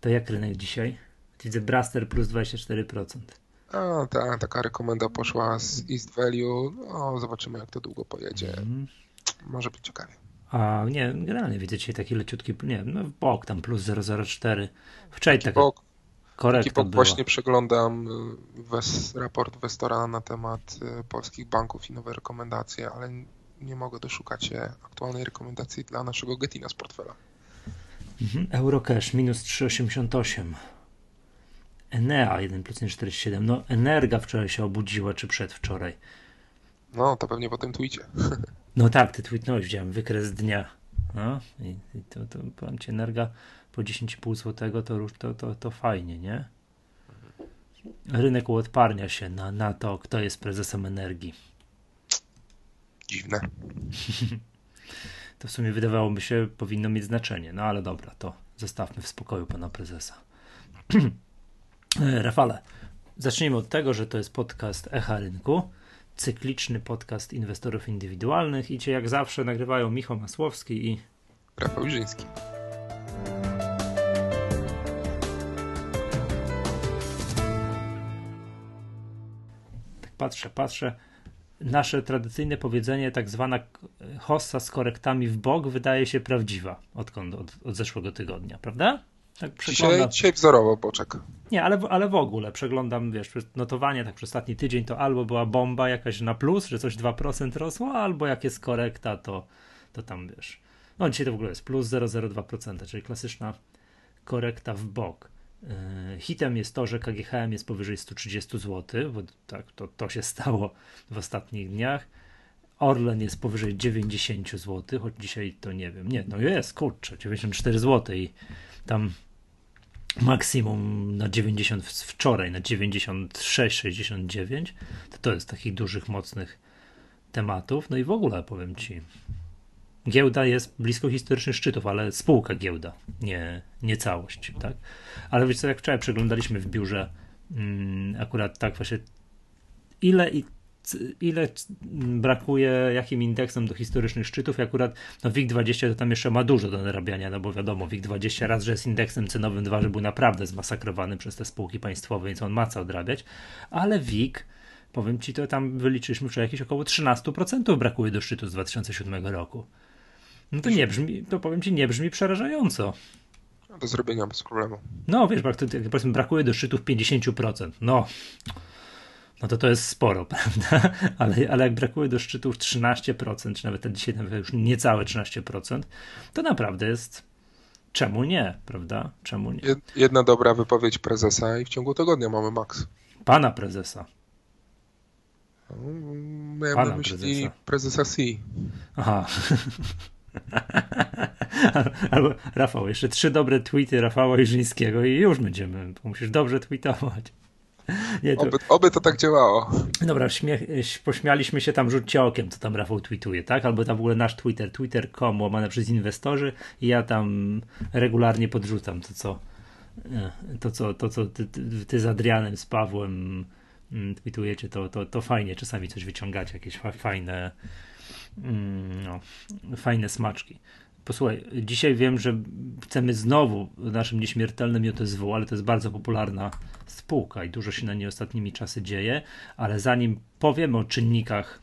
To jak rynek dzisiaj? Widzę Braster plus 24%. A, ta, taka rekomenda poszła z East Value. No, zobaczymy, jak to długo pojedzie. Mm. Może być ciekawie. A nie, generalnie widzę dzisiaj taki leciutki, nie no w bok tam plus 004. Wczoraj taki taka bok, taki bok właśnie przeglądam y, wes, raport Westora na temat y, polskich banków i nowe rekomendacje, ale nie mogę doszukać się aktualnej rekomendacji dla naszego Getina z portfela. Mhm. Eurocash minus 3,88. Enea 1 plus 47. No Energa wczoraj się obudziła, czy przedwczoraj. No, to pewnie po tym tweetie. No tak, ty tweetnąłeś, widziałem wykres dnia. No i, i to, to powiem ci, Energa po 10,5 zł to, to, to, to fajnie, nie? Rynek uodparnia się na, na to, kto jest prezesem energii. Dziwne. to w sumie wydawałoby się powinno mieć znaczenie, no ale dobra, to zostawmy w spokoju pana prezesa. Rafale, zacznijmy od tego, że to jest podcast Echa Rynku cykliczny podcast inwestorów indywidualnych i cię jak zawsze nagrywają Michał Masłowski i Rafał Iżyński. Tak patrzę, patrzę. Nasze tradycyjne powiedzenie, tak zwana hossa z korektami w bok, wydaje się prawdziwa odkąd, od, od zeszłego tygodnia, prawda? Tak dzisiaj, dzisiaj wzorowo poczek. Nie, ale, ale w ogóle przeglądam, wiesz, notowanie tak przez ostatni tydzień to albo była bomba jakaś na plus, że coś 2% rosło, albo jak jest korekta, to, to tam wiesz. No dzisiaj to w ogóle jest plus 0,02%, czyli klasyczna korekta w bok. Yy, hitem jest to, że KGHM jest powyżej 130 zł, bo tak to, to się stało w ostatnich dniach. Orlen jest powyżej 90 zł, choć dzisiaj to nie wiem. Nie, no jest, kurczę, 94 zł i tam maksimum na 90 wczoraj, na 96, 69, to to jest takich dużych, mocnych tematów. No i w ogóle powiem ci, giełda jest blisko historycznych szczytów, ale spółka giełda, nie, nie całość, tak? Ale wiesz co, jak wczoraj przeglądaliśmy w biurze mm, akurat tak właśnie ile i ile brakuje jakim indeksem do historycznych szczytów i akurat no WIG20 to tam jeszcze ma dużo do narabiania, no bo wiadomo, WIG20 raz, że jest indeksem cenowym, dwa, że był naprawdę zmasakrowany przez te spółki państwowe, więc on ma co odrabiać, ale WIG powiem ci, to tam wyliczyliśmy wczoraj jakieś około 13% brakuje do szczytu z 2007 roku. No to nie brzmi, to powiem ci, nie brzmi przerażająco. Do zrobienia bez problemu. No wiesz, powiedzmy, brakuje do szczytów 50%. No, no to to jest sporo, prawda? Ale, ale jak brakuje do szczytów 13%, czy nawet dzisiaj nawet już niecałe 13%, to naprawdę jest czemu nie, prawda? Czemu nie? Jedna dobra wypowiedź prezesa i w ciągu tygodnia mamy maks. Pana prezesa. No, miałem Pana na myśli prezesa. prezesa C. Aha. Albo Rafał, jeszcze trzy dobre tweety Rafała Iżyńskiego i już będziemy. Musisz dobrze tweetować. Nie, to... Oby, oby, to tak działało. Dobra, śmiech, pośmialiśmy się tam, rzućcie okiem, co tam Rafał tweetuje, tak? Albo tam w ogóle nasz Twitter, twitter.com łamane przez inwestorzy i ja tam regularnie podrzucam to, co e, to, co, to, co ty, ty z Adrianem, z Pawłem mm, tweetujecie, to, to, to fajnie, czasami coś wyciągacie, jakieś fajne no, fajne smaczki. Posłuchaj, dzisiaj wiem, że chcemy znowu naszym nieśmiertelnym JSW, ale to jest bardzo popularna spółka i dużo się na niej ostatnimi czasy dzieje, ale zanim powiemy o czynnikach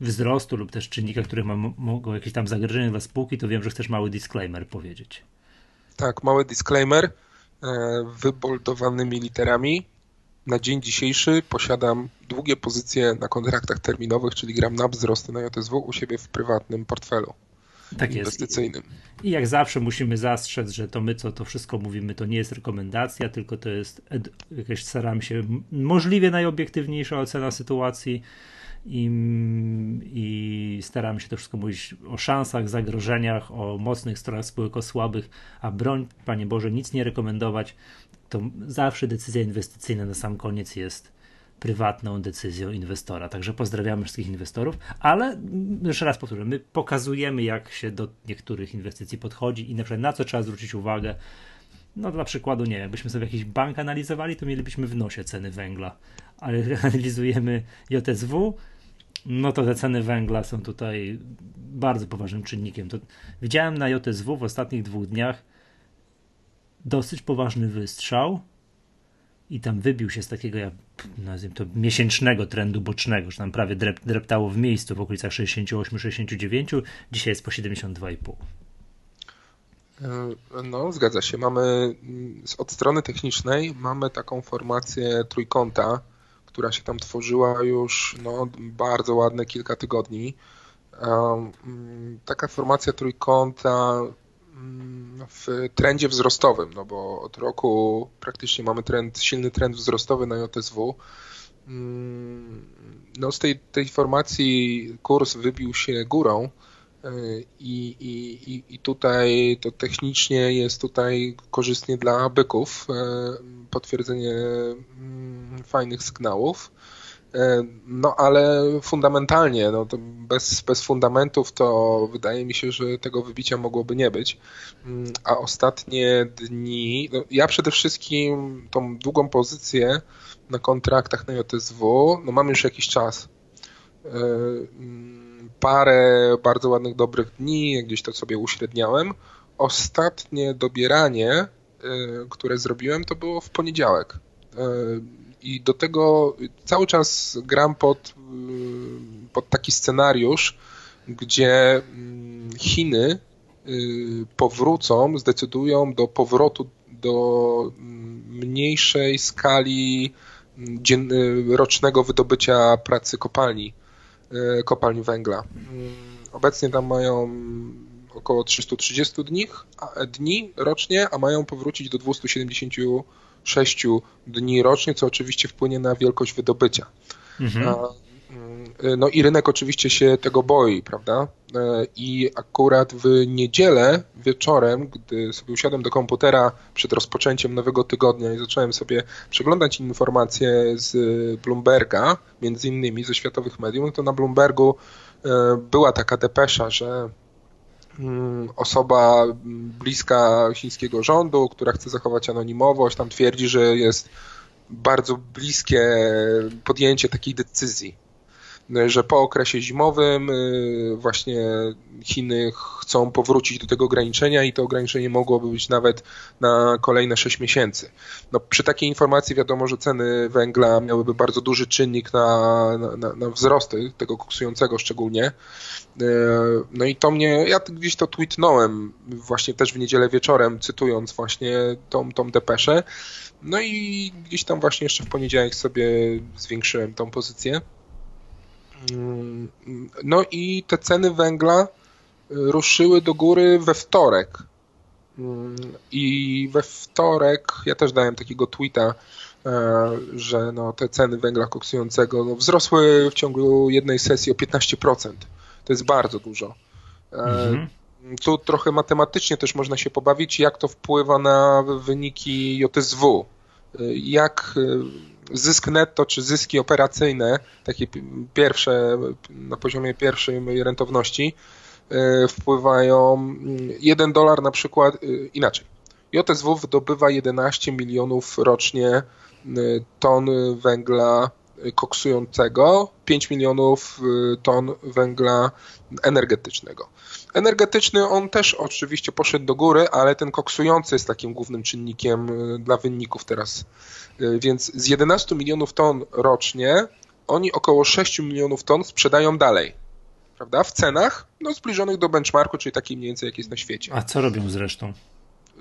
wzrostu lub też czynnikach, które mogą jakieś tam zagrożenie dla spółki, to wiem, że chcesz mały disclaimer powiedzieć. Tak, mały disclaimer e, wyboldowanymi literami. Na dzień dzisiejszy posiadam długie pozycje na kontraktach terminowych, czyli gram na wzrosty na JSW u siebie w prywatnym portfelu tak inwestycyjnym. I, I, jak zawsze musimy zastrzec, że to my, co to wszystko mówimy, to nie jest rekomendacja, tylko to jest jakieś staramy się możliwie najobiektywniejsza ocena sytuacji i, i staramy się to wszystko mówić o szansach, zagrożeniach, o mocnych stronach spółek, o słabych, a broń, Panie Boże, nic nie rekomendować, to zawsze decyzja inwestycyjna na sam koniec jest prywatną decyzją inwestora. Także pozdrawiamy wszystkich inwestorów, ale jeszcze raz powtórzę, my pokazujemy, jak się do niektórych inwestycji podchodzi i na przykład na co trzeba zwrócić uwagę. No dla przykładu, nie jakbyśmy sobie jakiś bank analizowali, to mielibyśmy w nosie ceny węgla, ale analizujemy JSW, no to te ceny węgla są tutaj bardzo poważnym czynnikiem. To widziałem na JSW w ostatnich dwóch dniach dosyć poważny wystrzał i tam wybił się z takiego, ja nazwijmy to, miesięcznego trendu bocznego, że tam prawie drep, dreptało w miejscu w okolicach 68-69, dzisiaj jest po 72,5. E, no, zgadza się. Mamy od strony technicznej mamy taką formację trójkąta, która się tam tworzyła już no, bardzo ładne kilka tygodni. Mm, taka formacja trójkąta w trendzie wzrostowym, no bo od roku praktycznie mamy trend, silny trend wzrostowy na JSW. No z tej, tej formacji kurs wybił się górą, i, i, I tutaj to technicznie jest tutaj korzystnie dla byków, e, potwierdzenie mm, fajnych sygnałów. E, no ale fundamentalnie, no bez, bez fundamentów to wydaje mi się, że tego wybicia mogłoby nie być. Mm, a ostatnie dni, no ja przede wszystkim tą długą pozycję na kontraktach na JSW, no mam już jakiś czas. E, mm, parę bardzo ładnych, dobrych dni, gdzieś to sobie uśredniałem. Ostatnie dobieranie, y, które zrobiłem, to było w poniedziałek. Y, I do tego cały czas gram pod, y, pod taki scenariusz, gdzie mm, Chiny powrócą, zdecydują do powrotu do mm, mniejszej skali mm, rocznego wydobycia pracy kopalni kopalń węgla. Obecnie tam mają około 330 dni, dni rocznie, a mają powrócić do 276 dni rocznie, co oczywiście wpłynie na wielkość wydobycia. Mhm. A, mm, no i rynek oczywiście się tego boi, prawda? E, I akurat w niedzielę wieczorem, gdy sobie usiadłem do komputera przed rozpoczęciem nowego tygodnia i zacząłem sobie przeglądać informacje z Bloomberga, między innymi ze światowych mediów, to na Bloombergu e, była taka depesza, że osoba bliska chińskiego rządu, która chce zachować anonimowość, tam twierdzi, że jest bardzo bliskie podjęcie takiej decyzji że po okresie zimowym y, właśnie Chiny chcą powrócić do tego ograniczenia i to ograniczenie mogłoby być nawet na kolejne 6 miesięcy. No, przy takiej informacji wiadomo, że ceny węgla miałyby bardzo duży czynnik na, na, na wzrosty, tego koksującego szczególnie. Y, no i to mnie, ja gdzieś to tweetnąłem właśnie też w niedzielę wieczorem, cytując właśnie tą, tą depeszę. No i gdzieś tam właśnie jeszcze w poniedziałek sobie zwiększyłem tą pozycję. Mm, no i te ceny węgla y, ruszyły do góry we wtorek. Mm, I we wtorek ja też dałem takiego tweeta, e, że no, te ceny węgla koksującego no, wzrosły w ciągu jednej sesji o 15%. To jest bardzo dużo. E, mhm. Tu trochę matematycznie też można się pobawić, jak to wpływa na wyniki JSW. E, jak zysk netto czy zyski operacyjne, takie pierwsze na poziomie pierwszej rentowności, e, wpływają 1 dolar na przykład e, inaczej. JSW wydobywa 11 milionów rocznie e, ton węgla koksującego, 5 milionów ton węgla energetycznego. Energetyczny on też oczywiście poszedł do góry, ale ten koksujący jest takim głównym czynnikiem dla wyników teraz Y, więc z 11 milionów ton rocznie oni około 6 milionów ton sprzedają dalej. Prawda? W cenach no, zbliżonych do benchmarku, czyli takiej mniej więcej jak jest na świecie. A co robią zresztą?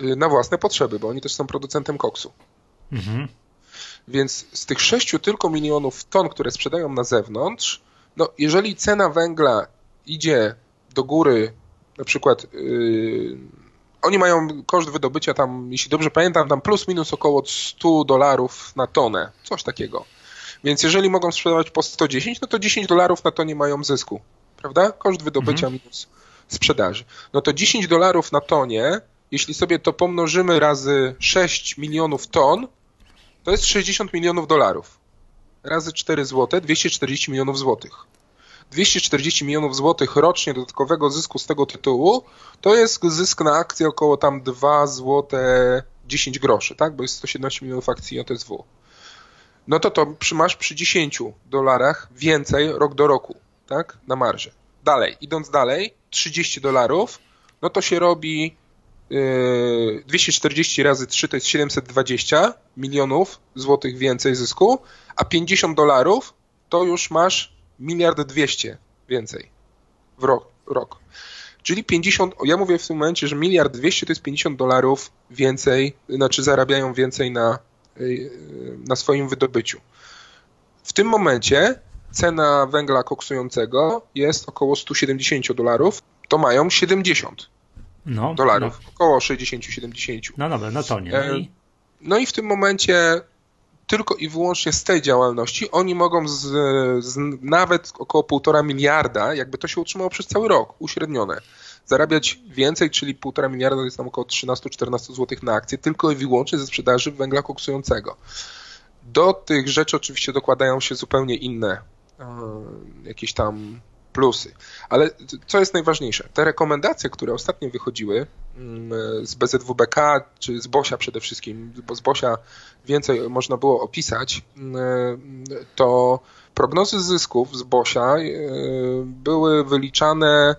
Y, na własne potrzeby, bo oni też są producentem koksu. Mhm. Więc z tych 6 tylko milionów ton, które sprzedają na zewnątrz, no jeżeli cena węgla idzie do góry, na przykład yy, oni mają koszt wydobycia tam, jeśli dobrze pamiętam, tam plus minus około 100 dolarów na tonę, coś takiego. Więc jeżeli mogą sprzedawać po 110, no to 10 dolarów na tonie mają zysku, prawda? Koszt wydobycia mhm. minus sprzedaży. No to 10 dolarów na tonie, jeśli sobie to pomnożymy razy 6 milionów ton, to jest 60 milionów dolarów. Razy 4 zł, 240 milionów złotych. 240 milionów złotych rocznie dodatkowego zysku z tego tytułu, to jest zysk na akcję około tam 2 złote 10 groszy, tak? Bo jest 117 milionów akcji JSW. No to to masz przy 10 dolarach więcej rok do roku, tak? Na marży. Dalej, idąc dalej, 30 dolarów, no to się robi 240 razy 3 to jest 720 milionów złotych więcej zysku, a 50 dolarów to już masz miliard 200 więcej w rok. rok. Czyli 50, ja mówię w tym momencie, że miliard 200 to jest 50 dolarów więcej, znaczy zarabiają więcej na, na swoim wydobyciu. W tym momencie cena węgla koksującego jest około 170 dolarów, to mają 70 no, dolarów, no. około 60-70. No dobra, no to nie. No i... no i w tym momencie tylko i wyłącznie z tej działalności oni mogą z, z nawet około 1,5 miliarda, jakby to się utrzymało przez cały rok, uśrednione, zarabiać więcej, czyli 1,5 miliarda to jest tam około 13-14 zł na akcję, tylko i wyłącznie ze sprzedaży węgla koksującego. Do tych rzeczy oczywiście dokładają się zupełnie inne e, jakieś tam plusy. Ale co jest najważniejsze? Te rekomendacje, które ostatnio wychodziły mm, z BZWBK, czy z Bosia przede wszystkim, bo z Bosia więcej można było opisać, mm, to prognozy zysków z Bosia e, były wyliczane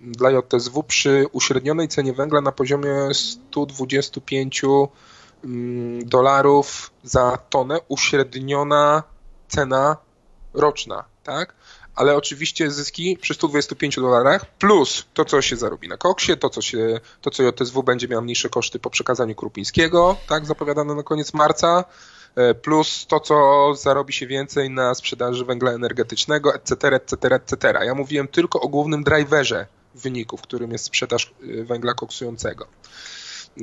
dla JSW przy uśrednionej cenie węgla na poziomie 125 mm, dolarów za tonę, uśredniona cena roczna, tak? Ale oczywiście zyski przy 125 dolarach plus to, co się zarobi na koksie, to, co, się, to, co JSW będzie miał mniejsze koszty po przekazaniu Krupińskiego, tak, zapowiadane na koniec marca, e, plus to, co zarobi się więcej na sprzedaży węgla energetycznego, etc., etc., etc. Ja mówiłem tylko o głównym driverze wyników, którym jest sprzedaż e, węgla koksującego.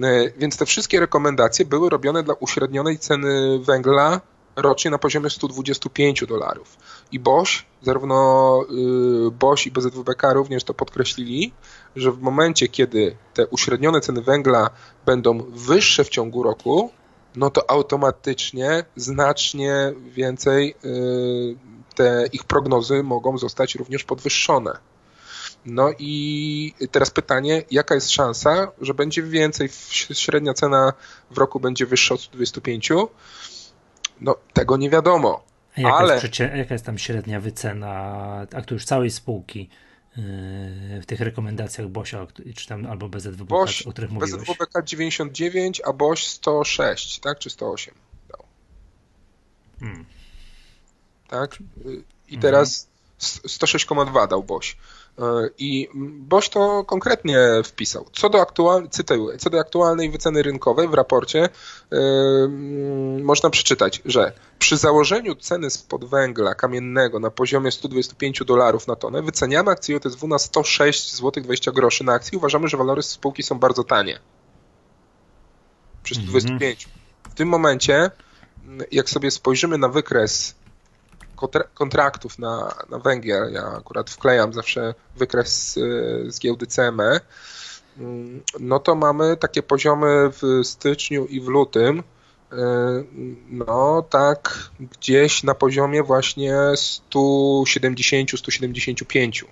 E, więc te wszystkie rekomendacje były robione dla uśrednionej ceny węgla rocznie na poziomie 125 dolarów. I Bosch, zarówno y, Bosch i BZWBK również to podkreślili, że w momencie, kiedy te uśrednione ceny węgla będą wyższe w ciągu roku, no to automatycznie znacznie więcej y, te ich prognozy mogą zostać również podwyższone. No i teraz pytanie, jaka jest szansa, że będzie więcej, średnia cena w roku będzie wyższa od 125? No, tego nie wiadomo. A jaka, ale... jest jaka jest tam średnia wycena aktu już całej spółki yy, w tych rekomendacjach Bosia, czy tam albo BZWBK, Boś, o których mówiłeś? BZWBK 99, a Boś 106, tak? Czy 108 dał. Hmm. Tak? I teraz 106,2 dał Boś. E, I Boś to konkretnie wpisał. Co do, aktual, cytuję, co do aktualnej wyceny rynkowej w raporcie yy, można przeczytać, że przy założeniu ceny spod węgla kamiennego na poziomie 125 dolarów na tonę wyceniamy akcję JSW na 106 zł 20 groszy na akcji. Uważamy, że walory spółki są bardzo tanie. Przy 125. Mm -hmm. W tym momencie, jak sobie spojrzymy na wykres kontraktów na, na węgiel. Ja akurat wklejam zawsze wykres z, z giełdy CME. Mm, no to mamy takie poziomy w styczniu i w lutym. Y, no tak gdzieś na poziomie właśnie 170-175.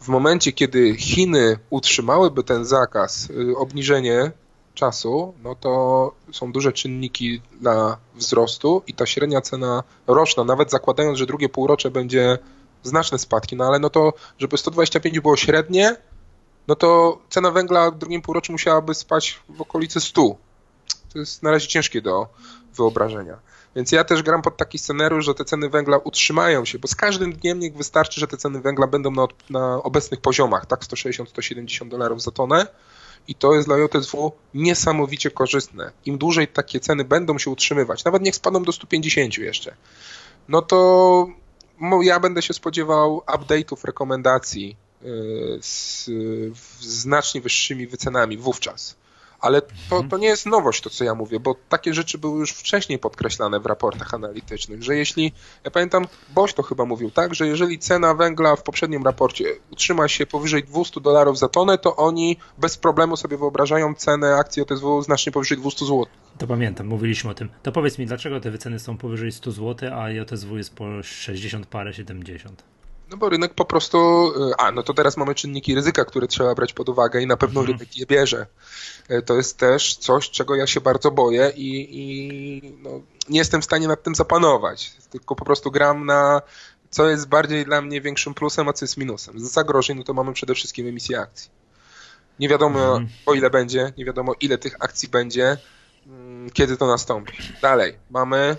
W momencie, kiedy Chiny utrzymałyby ten zakaz, y, obniżenie czasu, no to są duże czynniki dla wzrostu i ta średnia cena roczna, nawet zakładając, że drugie półrocze będzie znaczne spadki, no ale no to, żeby 125 było średnie, no to cena węgla w drugim półroczu musiałaby spać w okolicy 100. To jest na razie ciężkie do wyobrażenia. Więc ja też gram pod taki scenariusz, że te ceny węgla utrzymają się, bo z każdym dniem niech wystarczy, że te ceny węgla będą na, na obecnych poziomach, tak 160-170 dolarów za tonę, i to jest dla JSW niesamowicie korzystne. Im dłużej takie ceny będą się utrzymywać, nawet niech spadną do 150 jeszcze, no to ja będę się spodziewał update'ów, rekomendacji y, z znacznie wyższymi wycenami wówczas. Ale to, mhm. to nie jest nowość, to co ja mówię, bo takie rzeczy były już wcześniej podkreślane w raportach analitycznych, że jeśli, ja pamiętam, Boś to chyba mówił, tak, że jeżeli cena węgla w poprzednim raporcie utrzyma się powyżej 200 dolarów za tonę, to oni bez problemu sobie wyobrażają cenę akcji OTSW znacznie powyżej 200 zł. To pamiętam, mówiliśmy o tym. To powiedz mi, dlaczego te wyceny są powyżej 100 zł, a JSW jest po 60 parę, 70? No bo rynek po prostu, y, a no to teraz mamy czynniki ryzyka, które trzeba brać pod uwagę i na pewno mhm. rynek je bierze. Y, to jest też coś, czego ja się bardzo boję i, i no, nie jestem w stanie nad tym zapanować. Tylko po prostu gram na co jest bardziej dla mnie większym plusem, a co jest minusem. Z zagrożeń no to mamy przede wszystkim emisję akcji. Nie wiadomo mhm. o ile będzie, nie wiadomo ile tych akcji będzie, mm, kiedy to nastąpi. Dalej, mamy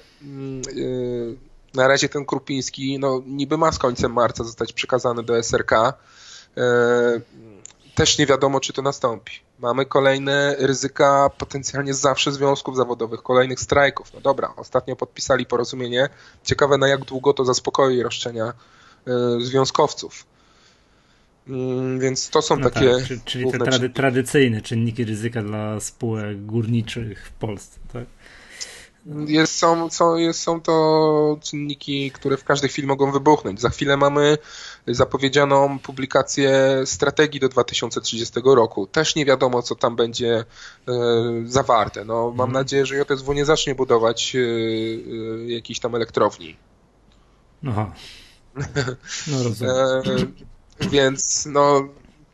yy, na razie ten Krupiński, no niby ma z końcem marca zostać przekazany do SRK. Yy, też nie wiadomo, czy to nastąpi. Mamy kolejne ryzyka potencjalnie zawsze związków zawodowych, kolejnych strajków. No dobra, ostatnio podpisali porozumienie. Ciekawe na jak długo to zaspokoi roszczenia y, związkowców. Mm, więc to są no takie. Tak, czyli te trady, tradycyjne czynniki ryzyka dla spółek górniczych w Polsce, tak? Jest, są, są, jest, są to czynniki, które w każdej chwili mogą wybuchnąć. Za chwilę mamy zapowiedzianą publikację strategii do 2030 roku. Też nie wiadomo, co tam będzie e, zawarte. No, mam mhm. nadzieję, że JSW nie zacznie budować e, e, jakiejś tam elektrowni. Aha. No rozumiem. e, więc no,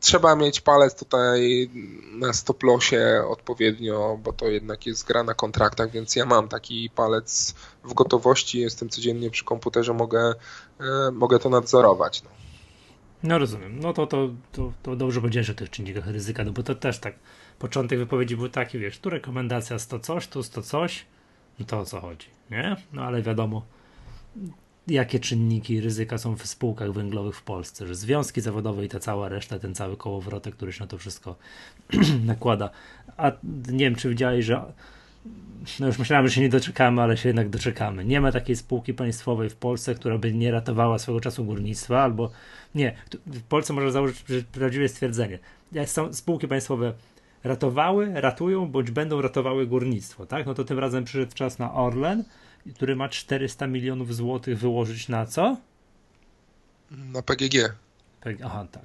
trzeba mieć palec tutaj na stoplosie odpowiednio, bo to jednak jest gra na kontraktach, więc ja mam taki palec w gotowości, jestem codziennie przy komputerze, mogę, e, mogę to nadzorować. No. no rozumiem. No to, to, to, to dobrze powiedziałeś o tych czynnikach ryzyka, no bo to też tak, początek wypowiedzi był taki, wiesz, tu rekomendacja 100 coś, tu 100 coś, no to o co chodzi, nie? No ale wiadomo, jakie czynniki ryzyka są w spółkach węglowych w Polsce, że związki zawodowe i ta cała reszta, ten cały kołowrotek, który się na to wszystko nakłada. A nie wiem, czy widziałeś, że no już myślałem, że się nie doczekamy, ale się jednak doczekamy. Nie ma takiej spółki państwowej w Polsce, która by nie ratowała swego czasu górnictwa, albo nie. W Polsce można założyć prawdziwe stwierdzenie. Są spółki państwowe ratowały, ratują, bądź będą ratowały górnictwo, tak? No to tym razem przyszedł czas na Orlen, który ma 400 milionów złotych wyłożyć na co? Na PGG. Aha, tak.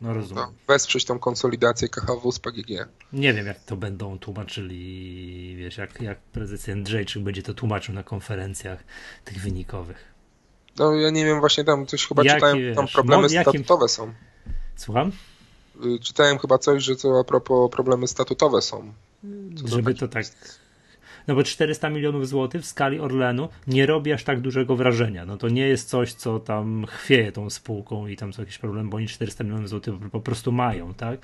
No rozumiem. No, wesprzeć tą konsolidację KHW z PGG. Nie wiem, jak to będą tłumaczyli, wiesz, jak, jak prezes Jędrzejczyk będzie to tłumaczył na konferencjach tych wynikowych. No ja nie wiem, właśnie tam coś chyba Jaki, czytałem, wiesz, tam problemy jakim... statutowe są. Słucham? Y, czytałem chyba coś, że to a propos problemy statutowe są. Co Żeby to tak no bo 400 milionów złotych w skali Orlenu nie robi aż tak dużego wrażenia. No to nie jest coś, co tam chwieje tą spółką i tam są jakieś problemy, bo oni 400 milionów złotych po prostu mają, tak?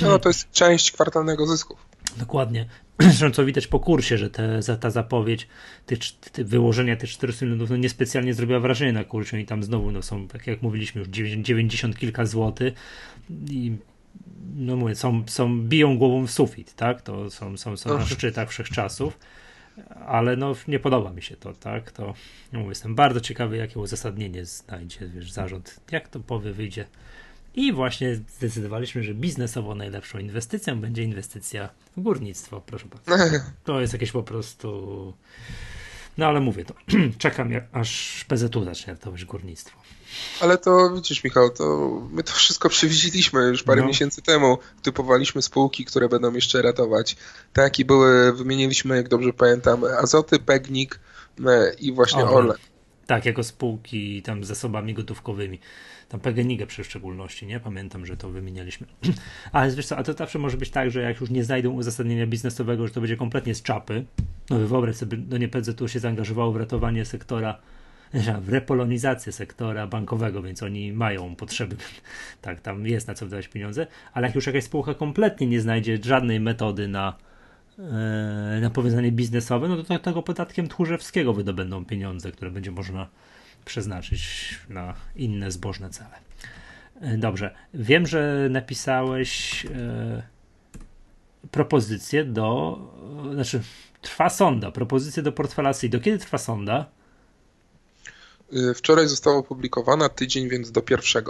No to jest część kwartalnego zysku. Dokładnie. Zresztą co widać po kursie, że te, ta zapowiedź, te, te wyłożenia tych 400 milionów no niespecjalnie zrobiła wrażenie na kursie i tam znowu no są, tak jak mówiliśmy, już 90 kilka złotych i no mówię, są, są, biją głową w sufit, tak? To są, są, są na szczytach wszechczasów, ale no nie podoba mi się to, tak? To no mówię, jestem bardzo ciekawy, jakie uzasadnienie znajdzie, wiesz, zarząd, jak to powie, wyjdzie. I właśnie zdecydowaliśmy, że biznesowo najlepszą inwestycją będzie inwestycja w górnictwo, proszę bardzo. To jest jakieś po prostu no ale mówię to, czekam aż PZU zacznie ratować górnictwo. Ale to widzisz Michał, to my to wszystko przewidzieliśmy już parę no. miesięcy temu. Typowaliśmy spółki, które będą jeszcze ratować. Takie były, wymieniliśmy, jak dobrze pamiętam, Azoty, Pegnik e, i właśnie Orlen. Orlen. Tak, jako spółki tam z zasobami gotówkowymi. Tam PGNiG przy szczególności, nie? Pamiętam, że to wymienialiśmy. Ale wiesz co, a to zawsze może być tak, że jak już nie znajdą uzasadnienia biznesowego, że to będzie kompletnie z czapy. No wyobraź sobie, no nie PZU się zaangażowało w ratowanie sektora w repolonizację sektora bankowego, więc oni mają potrzeby, tak, tam jest na co wydawać pieniądze, ale jak już jakaś spółka kompletnie nie znajdzie żadnej metody na, e, na powiązanie biznesowe, no to tego podatkiem tchórzewskiego wydobędą pieniądze, które będzie można przeznaczyć na inne zbożne cele. E, dobrze, wiem, że napisałeś e, propozycję do, znaczy trwa sonda, propozycję do portfela. Do kiedy trwa sonda? Y, wczoraj została opublikowana, tydzień, więc do 1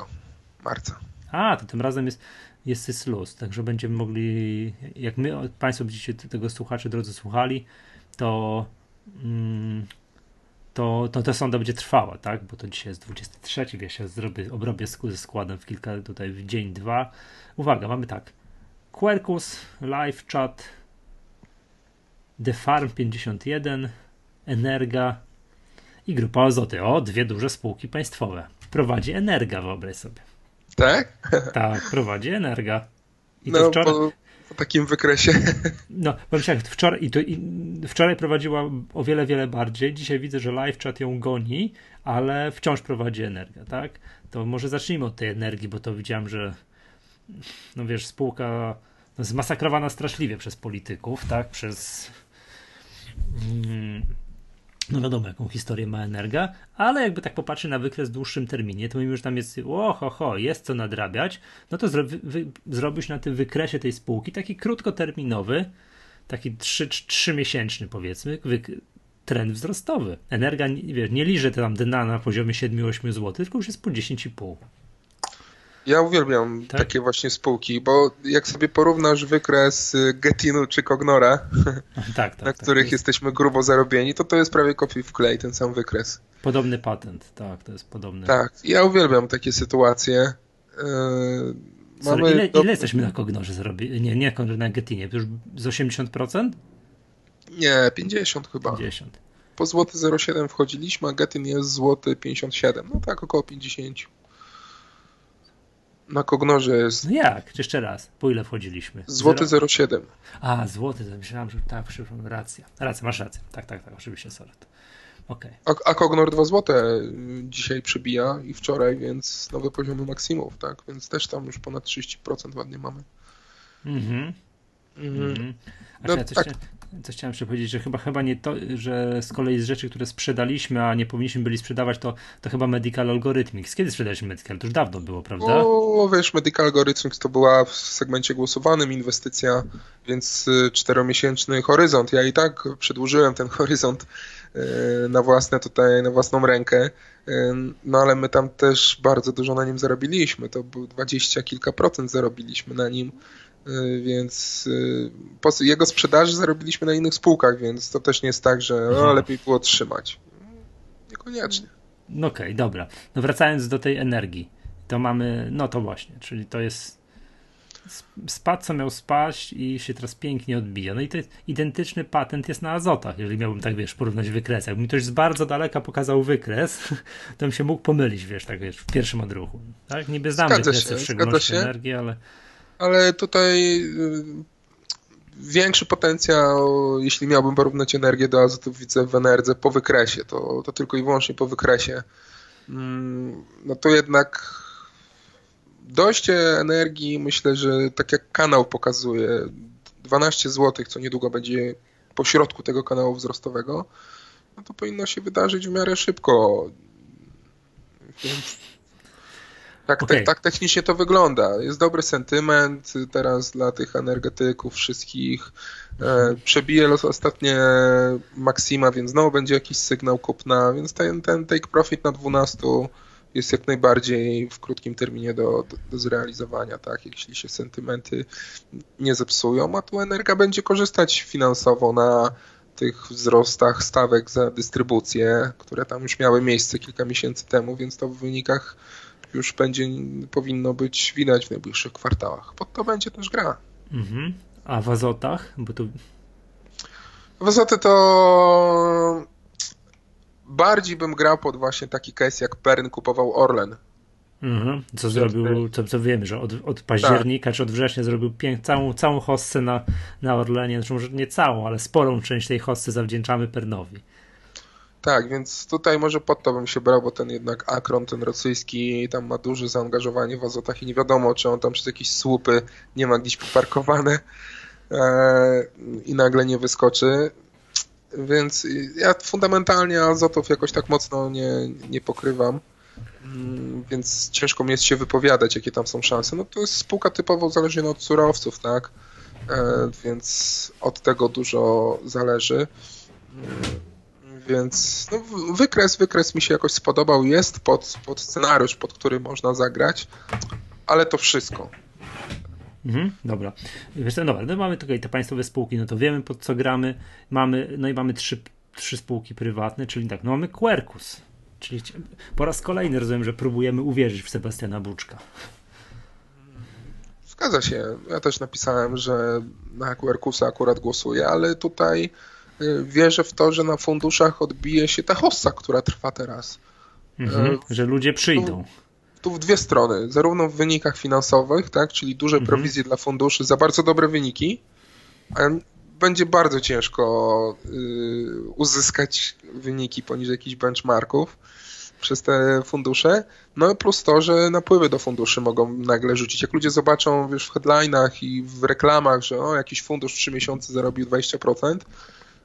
marca. A, to tym razem jest, jest luz, także będziemy mogli, jak my, Państwo będziecie tego słuchacze, drodzy, słuchali, to mm, to, to ta sonda będzie trwała, tak? Bo to dzisiaj jest 23, wiesz, ja zrobię, obrobię ze składem w kilka, tutaj w dzień, dwa. Uwaga, mamy tak. Quercus, Live Chat, The Farm 51, Energa i Grupa Azoty. O, dwie duże spółki państwowe. Prowadzi Energa, wyobraź sobie. Tak? Tak, prowadzi Energa. I no, to wczoraj... Po po takim wykresie. No, powiem tak, wczoraj, i to, i wczoraj prowadziła o wiele, wiele bardziej. Dzisiaj widzę, że live chat ją goni, ale wciąż prowadzi energia, tak? To może zacznijmy od tej energii, bo to widziałem, że no wiesz, spółka no, zmasakrowana straszliwie przez polityków, tak, przez mm, no wiadomo, jaką historię ma Energa, ale jakby tak popatrzy na wykres w dłuższym terminie, to mimo, że tam jest oho, ho, jest co nadrabiać, no to zro, wy, zrobisz na tym wykresie tej spółki taki krótkoterminowy, taki 3, miesięczny powiedzmy, trend wzrostowy. Energa, wiesz, nie liże tam dna na poziomie 7-8 zł, tylko już jest po 10,5. Ja uwielbiam tak? takie właśnie spółki, bo jak sobie porównasz wykres y, Getinu czy Cognora, tak, tak, na tak, których jest... jesteśmy grubo zarobieni, to to jest prawie kopiuj w klej, ten sam wykres. Podobny patent, tak, to jest podobny. Tak, ja uwielbiam takie sytuacje. Yy, Sorry, mamy ile, do... ile jesteśmy na Cognorze zrobili? Nie, nie na Getinie, już z 80%? Nie, 50 chyba. 50. Po złoty 0,7 wchodziliśmy, a Getin jest złoty 57. No tak, około 50. Na Kognorze jest. No jak? Jeszcze raz. Po ile wchodziliśmy? Złoty Zero... 07. A, złoty, myślałem, że tak, przepraszam, racja. Racja, masz rację. Tak, tak, tak, oczywiście, sorry. Okay. A, a Kognor 2 złote y, dzisiaj przebija i wczoraj, więc nowe poziomy maksimów, tak? Więc też tam już ponad 30% ładnie mamy. Mhm. Mhm. mhm. A no, ja coś, tak. Coś chciałem jeszcze powiedzieć, że chyba, chyba nie to, że z kolei z rzeczy, które sprzedaliśmy, a nie powinniśmy byli sprzedawać, to, to chyba Medical Algorithmics. Kiedy sprzedaliśmy Medical? To już dawno było, prawda? O, wiesz, Medical Algorithmics to była w segmencie głosowanym inwestycja, więc y, czteromiesięczny horyzont. Ja i tak przedłużyłem ten horyzont y, na własne tutaj, na własną rękę. Y, no ale my tam też bardzo dużo na nim zarobiliśmy. To był dwadzieścia kilka procent zarobiliśmy na nim. Y, więc po jego sprzedaży zarobiliśmy na innych spółkach, więc to też nie jest tak, że no, lepiej było trzymać. Niekoniecznie. No okej, okay, dobra. No wracając do tej energii, to mamy, no to właśnie, czyli to jest spadł, co miał spaść i się teraz pięknie odbija. No i to identyczny patent jest na azotach, jeżeli miałbym tak, wiesz, porównać wykres. Jakby mi ktoś z bardzo daleka pokazał wykres, to bym się mógł pomylić, wiesz, tak, wiesz, w pierwszym odruchu. Tak? Niby znam wykresy, w szczególności energii, ale ale tutaj y, większy potencjał, jeśli miałbym porównać energię do azotu, widzę w Enerdze po wykresie, to, to tylko i wyłącznie po wykresie. Mm, no to jednak dojście energii, myślę, że tak jak kanał pokazuje, 12 zł, co niedługo będzie po środku tego kanału wzrostowego, no to powinno się wydarzyć w miarę szybko. Więc tak, okay. tak, tak technicznie to wygląda. Jest dobry sentyment teraz dla tych energetyków wszystkich. E, przebije los ostatnie maksima, więc znowu będzie jakiś sygnał kupna, więc ten, ten take profit na 12 jest jak najbardziej w krótkim terminie do, do, do, zrealizowania, tak, jeśli się sentymenty nie zepsują, a tu Energa będzie korzystać finansowo na tych wzrostach stawek za dystrybucję, które tam już miały miejsce kilka miesięcy temu, więc to w wynikach już będzie, powinno być widać w najbliższych kwartałach. Pod to będzie też gra. Mhm. A w azotach? Bo tu... W azoty to bardziej bym grał pod właśnie taki case jak Pern kupował Orlen. Mhm. Co zrobił, co, co wiemy, że od, od października tak. czy od września zrobił pięk, całą, całą hossę na, na Orlenie, zresztą może nie całą, ale sporą część tej hossy zawdzięczamy Pernowi. Tak, więc tutaj może pod to bym się brał, bo ten jednak Akron, ten rosyjski, tam ma duże zaangażowanie w azotach i nie wiadomo, czy on tam przez jakieś słupy nie ma gdzieś poparkowane e, i nagle nie wyskoczy. Więc ja fundamentalnie azotów jakoś tak mocno nie, nie pokrywam, mm, więc ciężko mi jest się wypowiadać, jakie tam są szanse. No to jest spółka typowo uzależniona od surowców, tak? E, więc od tego dużo zależy. Więc no, wykres, wykres mi się jakoś spodobał, jest pod, pod scenariusz, pod który można zagrać, ale to wszystko. Mhm, dobra. Wiesz, no dobra, no mamy tutaj te państwowe spółki, no to wiemy pod co gramy. Mamy, no i mamy trzy, trzy spółki prywatne, czyli tak, no mamy Quercus. Czyli po raz kolejny rozumiem, że próbujemy uwierzyć w Sebastiana Buczka. Zgadza się. Ja też napisałem, że na Quercusa akurat głosuję, ale tutaj wierzę w to, że na funduszach odbije się ta hossa, która trwa teraz. Mhm, y, że ludzie przyjdą. Tu, tu, w dwie strony. Zarówno w wynikach finansowych, tak, czyli duże mhm. prowizje dla funduszy za bardzo dobre wyniki, a będzie bardzo ciężko y, uzyskać wyniki poniżej jakichś benchmarków. przez te fundusze, no plus to, że napływy do funduszy mogą nagle rzucić. Jak ludzie zobaczą wiesz, w headlinach i w reklamach, że o, jakiś fundusz w 3 miesiące zarobił 20%,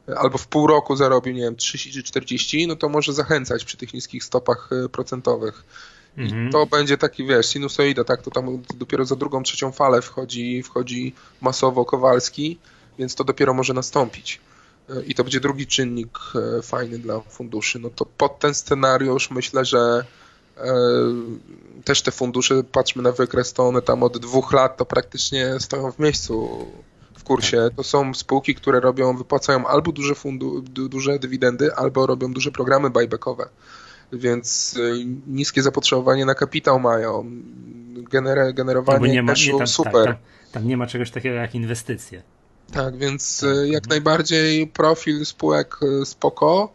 albo w pół roku zarobił, nie wiem, 30 czy 40, no to może zachęcać przy tych niskich stopach e, procentowych. I mhm. to będzie taki, wiesz, sinusoida, tak? To tam dopiero za drugą, trzecią falę wchodzi, wchodzi masowo Kowalski, więc to dopiero może nastąpić. E, I to będzie drugi czynnik e, fajny dla funduszy. No to pod ten scenariusz myślę, że też te fundusze, patrzmy na wykres, to one tam od dwóch lat to praktycznie stoją w miejscu w kursie. To są spółki, które robią, wypłacają albo duże, fundu, duże dywidendy, albo robią duże programy buybackowe. Więc y, niskie zapotrzebowanie na kapitał mają. Gener generowanie nie ma, nie, tam, super. Tak, tam, tam, nie ma czegoś takiego jak inwestycje. Tak, więc tak. Y, jak najbardziej profil spółek y, spoko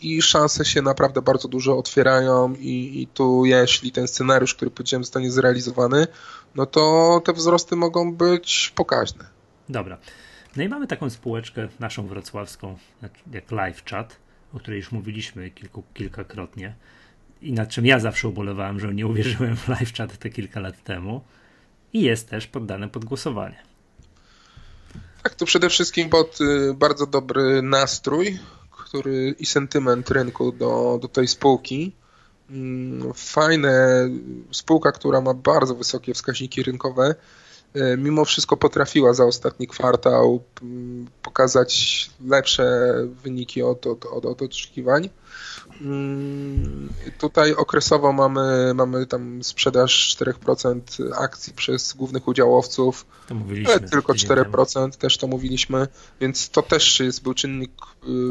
i szanse się naprawdę bardzo dużo otwierają i, i tu jeśli ten scenariusz, który powiedziałem zostanie zrealizowany, no to te wzrosty mogą być pokaźne. Dobra. No i mamy taką spółeczkę naszą wrocławską, jak Live Chat, o której już mówiliśmy kilku, kilkakrotnie i nad czym ja zawsze ubolewałem, że nie uwierzyłem w Live Chat te kilka lat temu i jest też poddane pod głosowanie. Tak, to przede wszystkim pod y, bardzo dobry nastrój, który i sentyment rynku do, do tej spółki. Mm, fajne, spółka, która ma bardzo wysokie wskaźniki rynkowe, mimo wszystko potrafiła za ostatni kwartał mm, pokazać lepsze wyniki od, od, od, od oczekiwań. Mm, tutaj okresowo mamy, mamy tam sprzedaż 4% akcji przez głównych udziałowców, ale tylko 4% też to mówiliśmy, więc to też jest, był czynnik,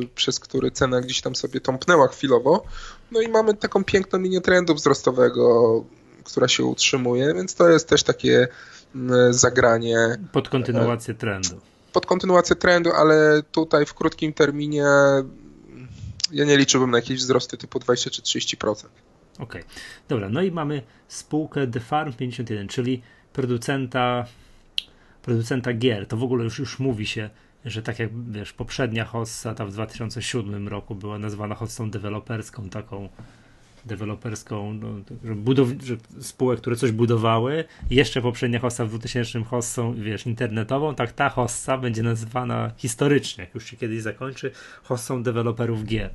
y, przez który cena gdzieś tam sobie tąpnęła chwilowo. No i mamy taką piękną linię trendu wzrostowego, która się utrzymuje, więc to jest też takie zagranie. Pod kontynuację trendu. Pod kontynuację trendu, ale tutaj w krótkim terminie ja nie liczyłbym na jakieś wzrosty typu 20 czy 30%. Okej, okay. dobra. No i mamy spółkę The Farm 51, czyli producenta, producenta gier. To w ogóle już, już mówi się, że tak jak wiesz, poprzednia hossa ta w 2007 roku była nazwana hossą deweloperską, taką deweloperską, no, budow- że spółek, które coś budowały, jeszcze poprzednia hossa w 2000 hossą, wiesz, internetową, tak ta hossa będzie nazywana historycznie, już się kiedyś zakończy, hossą deweloperów gier.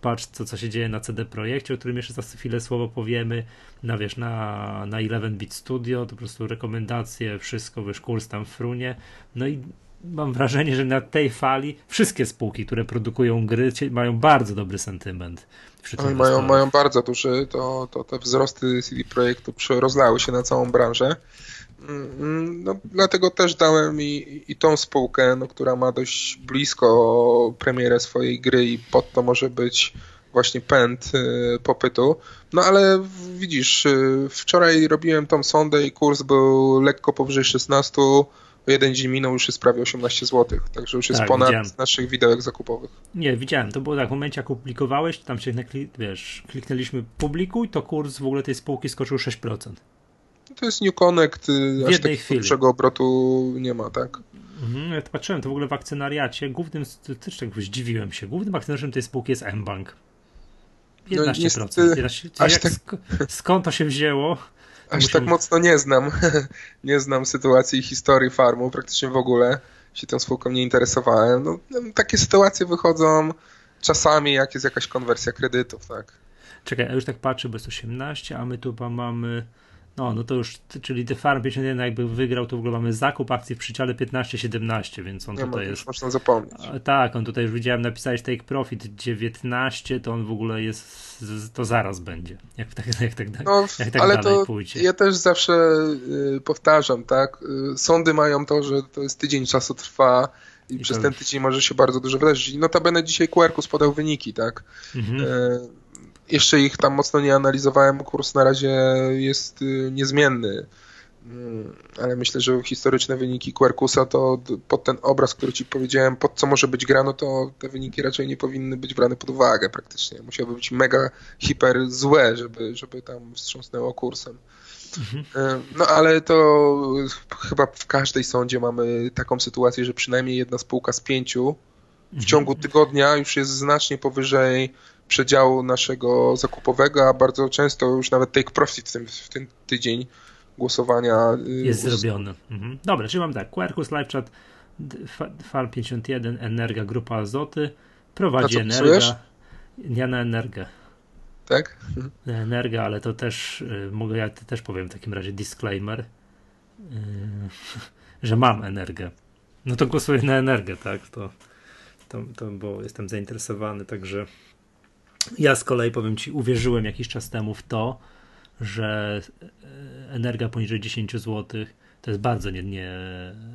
Patrz, co, co się dzieje na CD Projekcie, o którym jeszcze za chwilę słowo powiemy, na wiesz, na, na 11-bit Studio, to po prostu rekomendacje, wszystko, wiesz, kurs tam w frunie, no i mam wrażenie, że na tej fali wszystkie spółki, które produkują gry, mają bardzo dobry sentyment. Oni mają, mają bardzo duży, to, to te wzrosty CD Projektu rozlały się na całą branżę. Mm, no, dlatego też dałem i, i tą spółkę, no, która ma dość blisko premierę swojej gry i pod to może być właśnie pęd y, popytu. No ale widzisz, y, wczoraj robiłem tą sondę i kurs był lekko powyżej 16 jeden dzień minął, już jest prawie 18 zł, także już jest tak, ponad widziałem. naszych widełek zakupowych. Nie, widziałem, to było tak, w momencie jak opublikowałeś, tam się nakli, wiesz, kliknęliśmy publikuj, to kurs w ogóle tej spółki skoczył 6%. To jest New Connect, w aż takiego obrotu nie ma, tak? Mhm, ja patrzyłem, to w ogóle w akcjonariacie, głównym, też tak zdziwiłem się, głównym akcjonariuszem tej spółki jest mBank. 11%. No, niestety, 11%. Jak, tak... Skąd to się wzięło? Aż tak mocno nie znam. nie znam sytuacji i historii farmu praktycznie w ogóle. Się tą spółką nie interesowałem. No, takie sytuacje wychodzą czasami, jak jest jakaś konwersja kredytów, tak. Czekaj, ja już tak patrzę, bo jest 18, a my tu mamy no, no to już, czyli The Farm 51 jakby wygrał, to w ogóle mamy zakup akcji w przyciale 15-17, więc on tutaj jest... Można zapomnieć. Tak, on tutaj już widziałem, napisałeś take profit 19, to on w ogóle jest, to zaraz będzie, jak tak, jak tak, no, jak tak ale dalej to pójdzie. Ja też zawsze y, powtarzam, tak, y, sądy mają to, że to jest tydzień czasu trwa i, I przez ten tydzień może się bardzo dużo wydarzyć. Notabene dzisiaj Quercus podał wyniki, tak. Mhm. Y, jeszcze ich tam mocno nie analizowałem, kurs na razie jest y, niezmienny. Mm, ale myślę, że historyczne wyniki Quercusa to pod ten obraz, który ci powiedziałem, pod co może być grano, to te wyniki raczej nie powinny być brane pod uwagę praktycznie. Musiały być mega hiper złe, żeby, żeby tam wstrząsnęło kursem. Mhm. Y, no ale to chyba w każdej sądzie mamy taką sytuację, że przynajmniej jedna spółka z pięciu w mhm. ciągu tygodnia już jest znacznie powyżej przedziału naszego zakupowego, a bardzo często już nawet take profit w ten, w ten tydzień głosowania y, jest zrobiony. Mhm. Dobra, czyli mam tak, Quercus, LiveChat, FAL51, Energa, Grupa Azoty, prowadzi Energa. Ja na Energię. Tak? Na Energa, ale to też y, mogę, ja też powiem w takim razie disclaimer, y, że mam Energię. No to głosuję na Energię, tak? To, to, to bo jestem zainteresowany, także ja z kolei powiem Ci, uwierzyłem jakiś czas temu w to, że e, energia poniżej 10 zł to jest bardzo, nie, nie,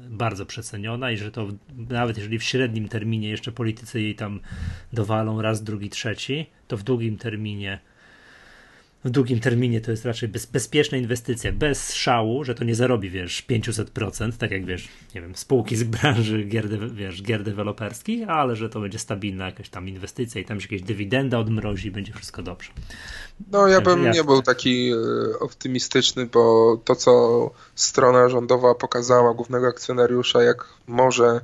bardzo przeceniona i że to nawet jeżeli w średnim terminie jeszcze politycy jej tam dowalą raz, drugi, trzeci, to w długim terminie w długim terminie to jest raczej bez, bezpieczna inwestycja, bez szału, że to nie zarobi, wiesz, 500%, tak jak wiesz, nie wiem, spółki z branży gier, de, wiesz, gier deweloperskich, ale że to będzie stabilna jakaś tam inwestycja i tam się jakieś dywidenda odmrozi będzie wszystko dobrze. No ja bym nie był taki e, optymistyczny, bo to, co strona rządowa pokazała głównego akcjonariusza, jak może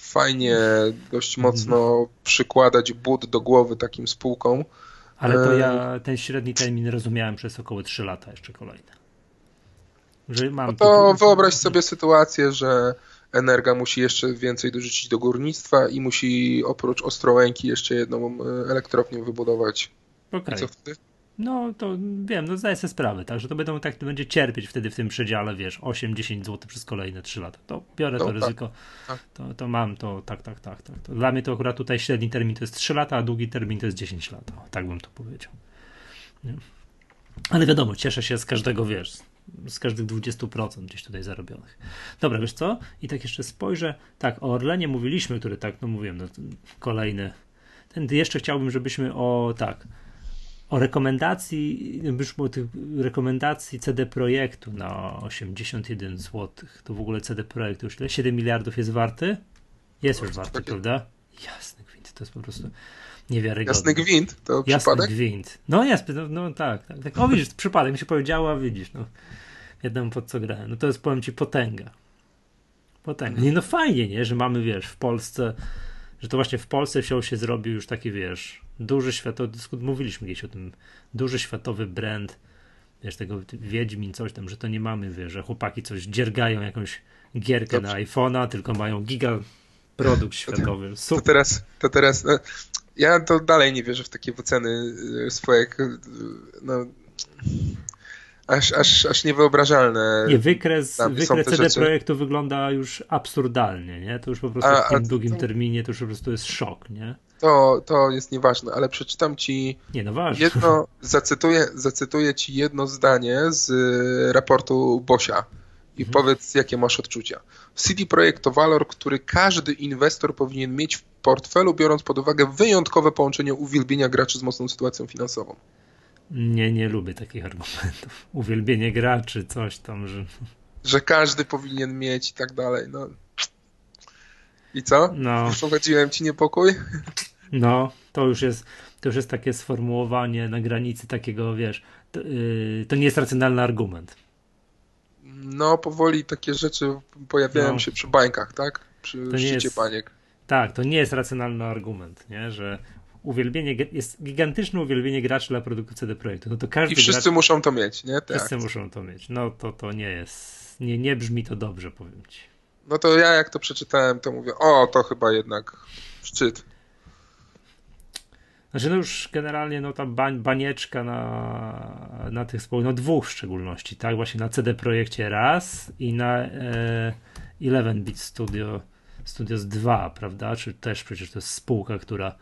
fajnie, dość mocno przykładać but do głowy takim spółkom, ale to ja ten średni termin rozumiałem przez około 3 lata jeszcze kolejne. Że mam no to wyobraź sobie sytuację, że Energa musi jeszcze więcej dorzucić do górnictwa i musi oprócz Ostrołęki jeszcze jedną e, elektrownię wybudować. Okay. I co wtedy? No to wiem, no zdaję sobie sprawę, tak, że to będą tak, to będzie cierpieć wtedy w tym przedziale, wiesz, 8-10 zł przez kolejne 3 lata. To biorę no, to tak, ryzyko, tak. To, to mam to, tak, tak, tak, tak. To dla mnie to akurat tutaj średni termin to jest 3 lata, a długi termin to jest 10 lat. O, tak bym to powiedział. Nie? Ale wiadomo, cieszę się z każdego, wiesz, z każdych 20% gdzieś tutaj zarobionych. Dobra, wiesz co? I tak jeszcze spojrzę. Tak, o Orlenie mówiliśmy, który tak, no mówiłem, no, kolejny. Ten jeszcze chciałbym, żebyśmy o tak o rekomendacji, już o tych rekomendacji CD Projektu na 81 zł. To w ogóle CD Projektu już ile? 7 miliardów jest warty? Jest już warty, prawda? Jasny gwint, to jest po prostu niewiarygodne. Jasny gwint? To Jasny przypadek? gwint. No jest, no, no, tak, tak, tak. O widzisz, przypadek mi się powiedziało, a widzisz, no. Wiadomo pod co grałem. No to jest, powiem ci, potęga. Potęga. Nie, no fajnie, nie, że mamy, wiesz, w Polsce, że to właśnie w Polsce wsiął się zrobił już taki, wiesz, duży światowy, mówiliśmy gdzieś o tym, duży światowy brand, wiesz, tego Wiedźmin, coś tam, że to nie mamy, wiesz, że chłopaki coś dziergają jakąś gierkę Dobrze. na iPhone'a, tylko mają giga produkt światowy. Super. To teraz, to teraz no, ja to dalej nie wierzę w takie wyceny y, swoje, no, aż, aż, aż niewyobrażalne. Nie, wykres, wykres CD rzeczy. Projektu wygląda już absurdalnie, nie? To już po prostu a, w tym długim to... terminie to już po prostu jest szok, nie? To, to jest nieważne, ale przeczytam ci Nie, no jedno, zacytuję, zacytuję ci jedno zdanie z y, raportu Bosia i mhm. powiedz, jakie masz odczucia. CD Projekt to walor, który każdy inwestor powinien mieć w portfelu, biorąc pod uwagę wyjątkowe połączenie uwielbienia graczy z mocną sytuacją finansową. Nie, nie lubię takich argumentów. Uwielbienie graczy, coś tam, że... Że każdy powinien mieć i tak dalej, no... I co? No. Wprowadziłem ci niepokój? No, to już jest, to już jest takie sformułowanie na granicy takiego, wiesz, to, yy, to nie jest racjonalny argument. No, powoli takie rzeczy pojawiają no. się przy bańkach, tak? Przy to szczycie jest, baniek. Tak, to nie jest racjonalny argument, nie? Że uwielbienie, jest gigantyczne uwielbienie graczy dla produktu CD Projektu. No to każdy I wszyscy gracz, muszą to mieć, nie? Tak. Wszyscy muszą to mieć. No to, to nie jest, nie, nie brzmi to dobrze, powiem ci. No to ja jak to przeczytałem, to mówię, o, to chyba jednak szczyt. Znaczy no już generalnie no ta bań, banieczka na, na tych spółkach, no dwóch w szczególności, tak? Właśnie na CD Projekcie raz i na e, 11-bit Studio Studios 2, prawda? Czy też przecież to jest spółka, która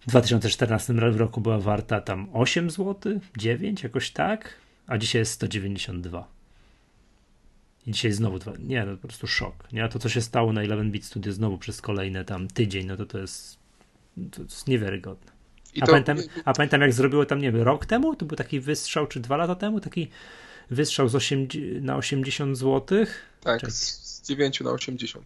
w 2014 roku była warta tam 8 zł, 9, jakoś tak, a dzisiaj jest 192. I dzisiaj znowu dwa. Nie, no po prostu szok. Nie? A to, co się stało na 11-bit Studio znowu przez kolejne tam tydzień, no to to jest to jest niewiarygodne. A, to... pamiętam, a pamiętam, jak zrobiło tam, nie wiem, rok temu? To był taki wystrzał, czy dwa lata temu? Taki wystrzał z 8, na 80 zł? Tak, z 9 na 80.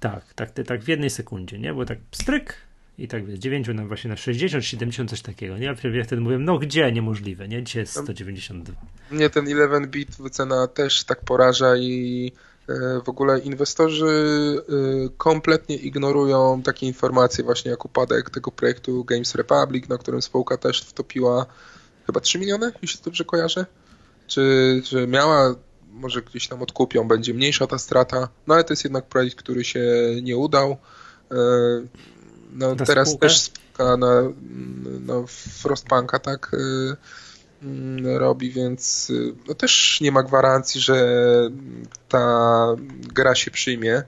Tak, tak, tak w jednej sekundzie, nie? Bo tak stryk i tak z 9 na właśnie na 60, 70, coś takiego, nie? Ja wtedy mówiłem, no gdzie, niemożliwe, nie? Dzisiaj jest 192. Mnie ten 11-bit wycena też tak poraża i w ogóle inwestorzy kompletnie ignorują takie informacje właśnie jak upadek tego projektu Games Republic, na którym spółka też wtopiła chyba 3 miliony, jeśli dobrze kojarzę. Czy, czy miała, może gdzieś tam odkupią, będzie mniejsza ta strata, no ale to jest jednak projekt, który się nie udał. No, teraz spółkę? też spółka na, na Frostpunka tak robi, więc no, też nie ma gwarancji, że ta gra się przyjmie.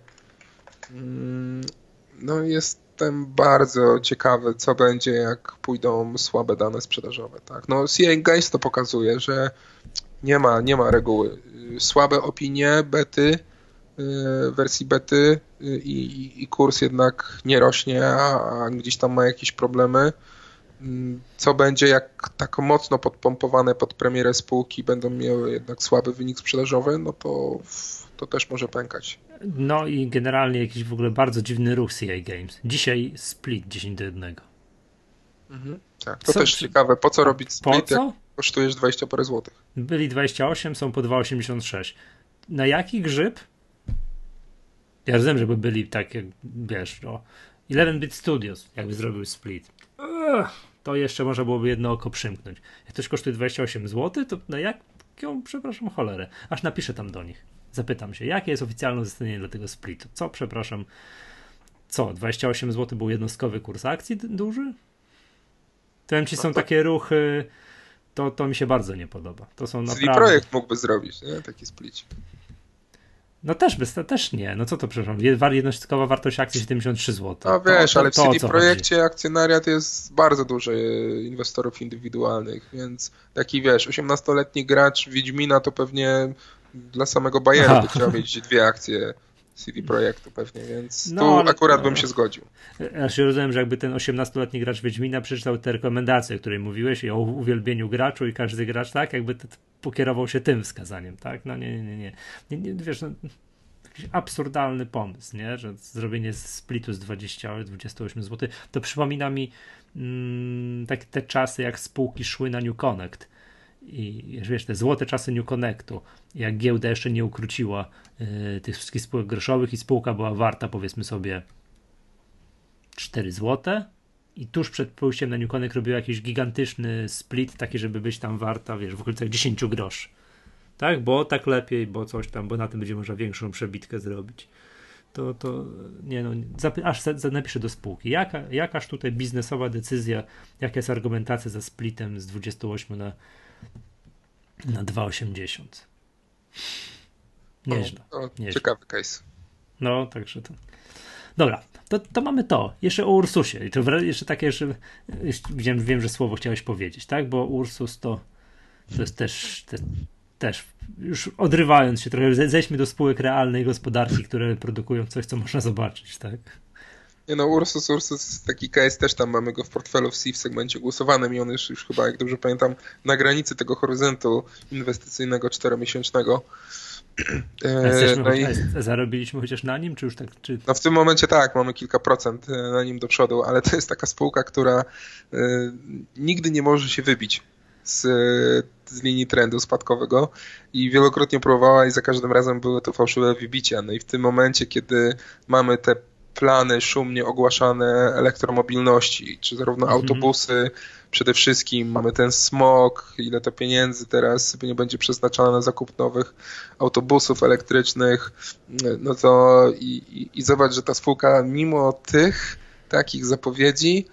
Mm, no jestem bardzo ciekawy, co będzie, jak pójdą słabe dane sprzedażowe. Tak? No CA Games to pokazuje, że nie ma, nie ma reguły. Słabe opinie, bety, Y, wersji bety y, i, i kurs jednak nie rośnie, a, a gdzieś tam ma jakieś problemy. Co będzie, jak tak mocno podpompowane pod premierę spółki będą miały jednak słaby wynik sprzedażowy, no to, to też może pękać. No i generalnie jakiś w ogóle bardzo dziwny ruch CA Games. Dzisiaj split 10 do 1. Mhm, tak, to co, też ciekawe. Po co robić split, po co? jak kosztujesz 20 parę złotych? Byli 28, są po 2,86. Na jaki grzyb ja rozumiem, żeby byli tak, jak wiesz, no, 11-bit Studios, jakby zrobił split. To jeszcze można byłoby jedno oko przymknąć. Jak coś kosztuje 28 zł, to na jaką, przepraszam, cholerę. Aż napiszę tam do nich. Zapytam się, jakie jest oficjalne uzasadnienie dla tego splitu? Co, przepraszam, co, 28 zł był jednostkowy kurs akcji duży? To ci są no takie ruchy, to, to mi się bardzo nie podoba. To są Czyli naprawdę... projekt mógłby zrobić, nie? Taki split. No też, bez, też nie. No co to, przepraszam, jednostkowa wartość akcji 73 zł. No wiesz, to, ale w CD Projekcie chodzi? akcjonariat jest bardzo duży e, inwestorów indywidualnych, więc taki wiesz, 18-letni gracz Wiedźmina to pewnie dla samego by chciał mieć dwie akcje CD Projektu pewnie, więc no, tu akurat bym się zgodził. Ja się rozumiem, że jakby ten 18-letni gracz Wiedźmina przeczytał te rekomendacje, o której mówiłeś i o uwielbieniu graczu i każdy gracz tak, jakby pokierował się tym wskazaniem, tak? No nie, nie, nie. nie. nie, nie wiesz, no, jakiś absurdalny pomysł, nie? Że zrobienie splitu z 20, 28 zł, to przypomina mi mm, tak, te czasy, jak spółki szły na New Connect i wiesz, te złote czasy New Connectu, jak giełda jeszcze nie ukróciła y, tych wszystkich spółek groszowych i spółka była warta powiedzmy sobie 4 złote i tuż przed pójściem na New Connect robiła jakiś gigantyczny split, taki, żeby być tam warta, wiesz, w okolicach 10 groszy. Tak, bo tak lepiej, bo coś tam, bo na tym będzie można większą przebitkę zrobić. To, to nie no, aż napiszę do spółki. Jaka, jakaż tutaj biznesowa decyzja, jaka jest argumentacja za splitem z 28 na, na 2,80? Nieźle. No, nieźle. Ciekawy case. No, także to. Dobra, to, to mamy to. Jeszcze o Ursusie. I to jeszcze takie, że wiem, wiem, że słowo chciałeś powiedzieć, tak? Bo Ursus to, to jest też, te, też już odrywając się trochę, zejdźmy do spółek realnej gospodarki, które produkują coś, co można zobaczyć, tak? Nie no, Ursus, Ursus taki case, też tam mamy go w portfelu w C w segmencie głosowanym i on już, już chyba, jak dobrze pamiętam, na granicy tego horyzontu inwestycyjnego czteromiesięcznego. E, no i... Zarobiliśmy chociaż na nim, czy już tak? Czy... No w tym momencie tak, mamy kilka procent e, na nim do przodu, ale to jest taka spółka, która y, nigdy nie może się wybić z, z linii trendu spadkowego i wielokrotnie próbowała i za każdym razem były to fałszywe wybicia. No i w tym momencie, kiedy mamy te plany szumnie ogłaszane elektromobilności, czy zarówno mhm. autobusy, przede wszystkim mamy ten smog, ile to pieniędzy teraz nie będzie przeznaczone na zakup nowych autobusów elektrycznych, no to i, i, i zobacz, że ta spółka mimo tych takich zapowiedzi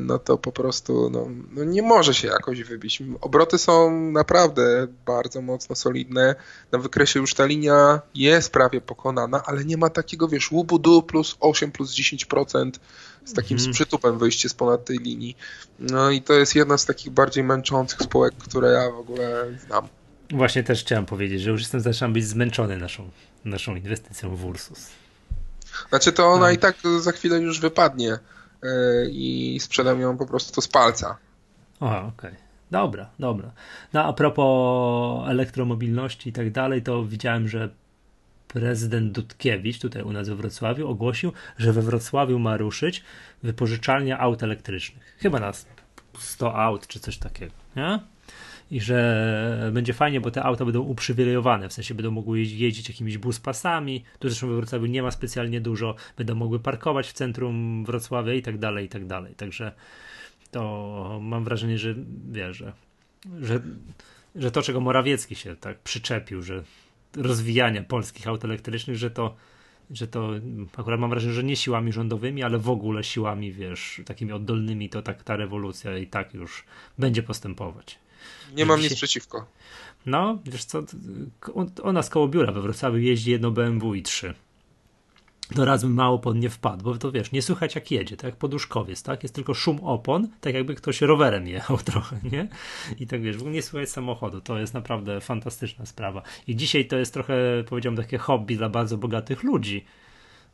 no to po prostu no, no, nie może się jakoś wybić. Obroty są naprawdę bardzo mocno solidne. Na wykresie już ta linia jest prawie pokonana, ale nie ma takiego, wiesz, łubudu plus 8, plus 10% z takim sprzytupem wyjście z ponad tej linii. No i to jest jedna z takich bardziej męczących spółek, które ja w ogóle znam. Właśnie też chciałem powiedzieć, że już jestem zaczynam być zmęczony naszą, naszą inwestycją w Ursus. Znaczy to ona no. i tak za chwilę już wypadnie E, i sprzedam ją po prostu z palca. Aha, okej. Okay. Dobra, dobra. No a propos elektromobilności i tak dalej, to widziałem, że prezydent Dudkiewicz tutaj u nas we Wrocławiu ogłosił, że we Wrocławiu ma ruszyć wypożyczalnia aut elektrycznych. Chyba na 100 aut czy coś takiego, nie? I że będzie fajnie, bo te auta będą uprzywilejowane, w sensie będą mogły jeździć jakimiś buspasami, tu zresztą we Wrocławiu nie ma specjalnie dużo, będą mogły parkować w centrum Wrocławia i tak dalej, i tak dalej. Także to mam wrażenie, że wiesz, że, że, że to, czego Morawiecki się tak przyczepił, że rozwijania polskich aut elektrycznych, że to że to akurat mam wrażenie, że nie siłami rządowymi, ale w ogóle siłami, wiesz, takimi oddolnymi, to tak ta rewolucja i tak już będzie postępować. Nie mam nic przeciwko. No, wiesz co, u nas koło biura we Wrocławiu jeździ jedno BMW i trzy. To raz bym mało pod nie wpadł, bo to wiesz, nie słychać jak jedzie, tak jak poduszkowiec, tak? Jest tylko szum opon, tak jakby ktoś rowerem jechał trochę, nie? I tak wiesz, w ogóle nie słychać samochodu, to jest naprawdę fantastyczna sprawa. I dzisiaj to jest trochę, powiedziałbym, takie hobby dla bardzo bogatych ludzi,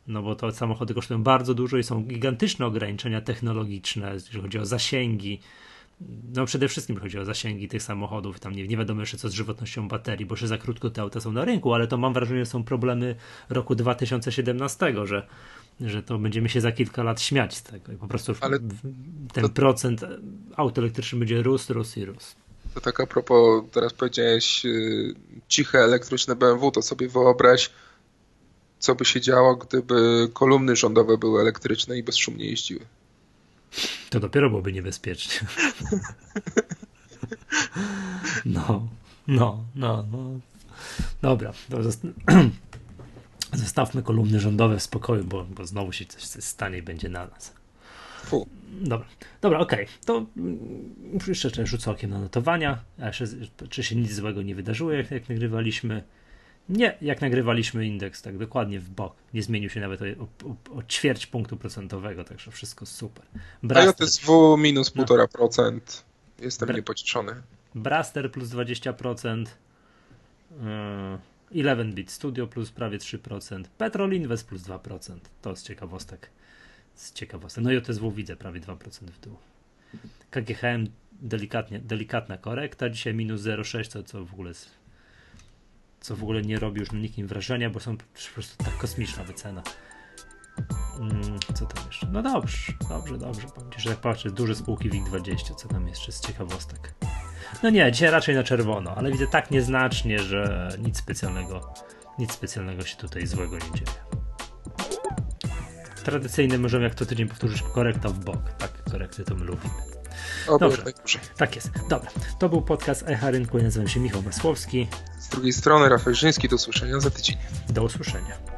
no bo to samochody kosztują bardzo dużo i są gigantyczne ograniczenia technologiczne, jeżeli chodzi o zasięgi, no przede wszystkim chodzi o zasięgi tych samochodów, tam nie, nie wiadomo jeszcze co z żywotnością baterii, bo jeszcze za krótko te auta są na rynku, ale to mam wrażenie, że są problemy roku 2017, że, że to będziemy się za kilka lat śmiać z tego i po prostu ale ten to, procent aut elektrycznych będzie rósł, rósł i rósł. To tak a propos, teraz powiedziałeś yy, ciche elektryczne BMW, to sobie wyobraź, co by się działo, gdyby kolumny rządowe były elektryczne i bezszumnie jeździły. To dopiero byłoby niebezpiecznie. No, no, no, no. Dobra, to zosta zostawmy kolumny rządowe w spokoju, bo, bo znowu się coś stanie i będzie na nas. Fu. Dobra, dobra, okej. Okay. To jeszcze rzucę okiem na notowania. Jeszcze, czy się nic złego nie wydarzyło, jak, jak nagrywaliśmy. Nie, jak nagrywaliśmy indeks, tak dokładnie w bok. Nie zmienił się nawet o, o, o ćwierć punktu procentowego, także wszystko super. Braster, JSW minus 1,5%. No. Jestem Bra niepocieszony. Braster plus 20%. Yy, 11-bit Studio plus prawie 3%. Petrol Invest plus 2%. To z ciekawostek. Z ciekawostek. No i OTSW widzę prawie 2% w dół. KGHM delikatnie, delikatna korekta. Dzisiaj minus 0,6, co, co w ogóle jest co w ogóle nie robi już na nikim wrażenia, bo są po prostu tak kosmiczna wycena. Mm, co tam jeszcze? No dobrze, dobrze, dobrze. Powiem że jak patrzę, duże spółki WIG20, co tam jeszcze z ciekawostek. No nie, dzisiaj raczej na czerwono, ale widzę tak nieznacznie, że nic specjalnego, nic specjalnego się tutaj złego nie dzieje. Tradycyjny możemy jak to tydzień powtórzyć korekta w bok. Tak, korekty to my lubimy. Dobrze, tak jest. Dobra, to był podcast Echa Rynku. Ja nazywam się Michał Masłowski. Z drugiej strony Rafał Żyński. Do usłyszenia za tydzień. Do usłyszenia.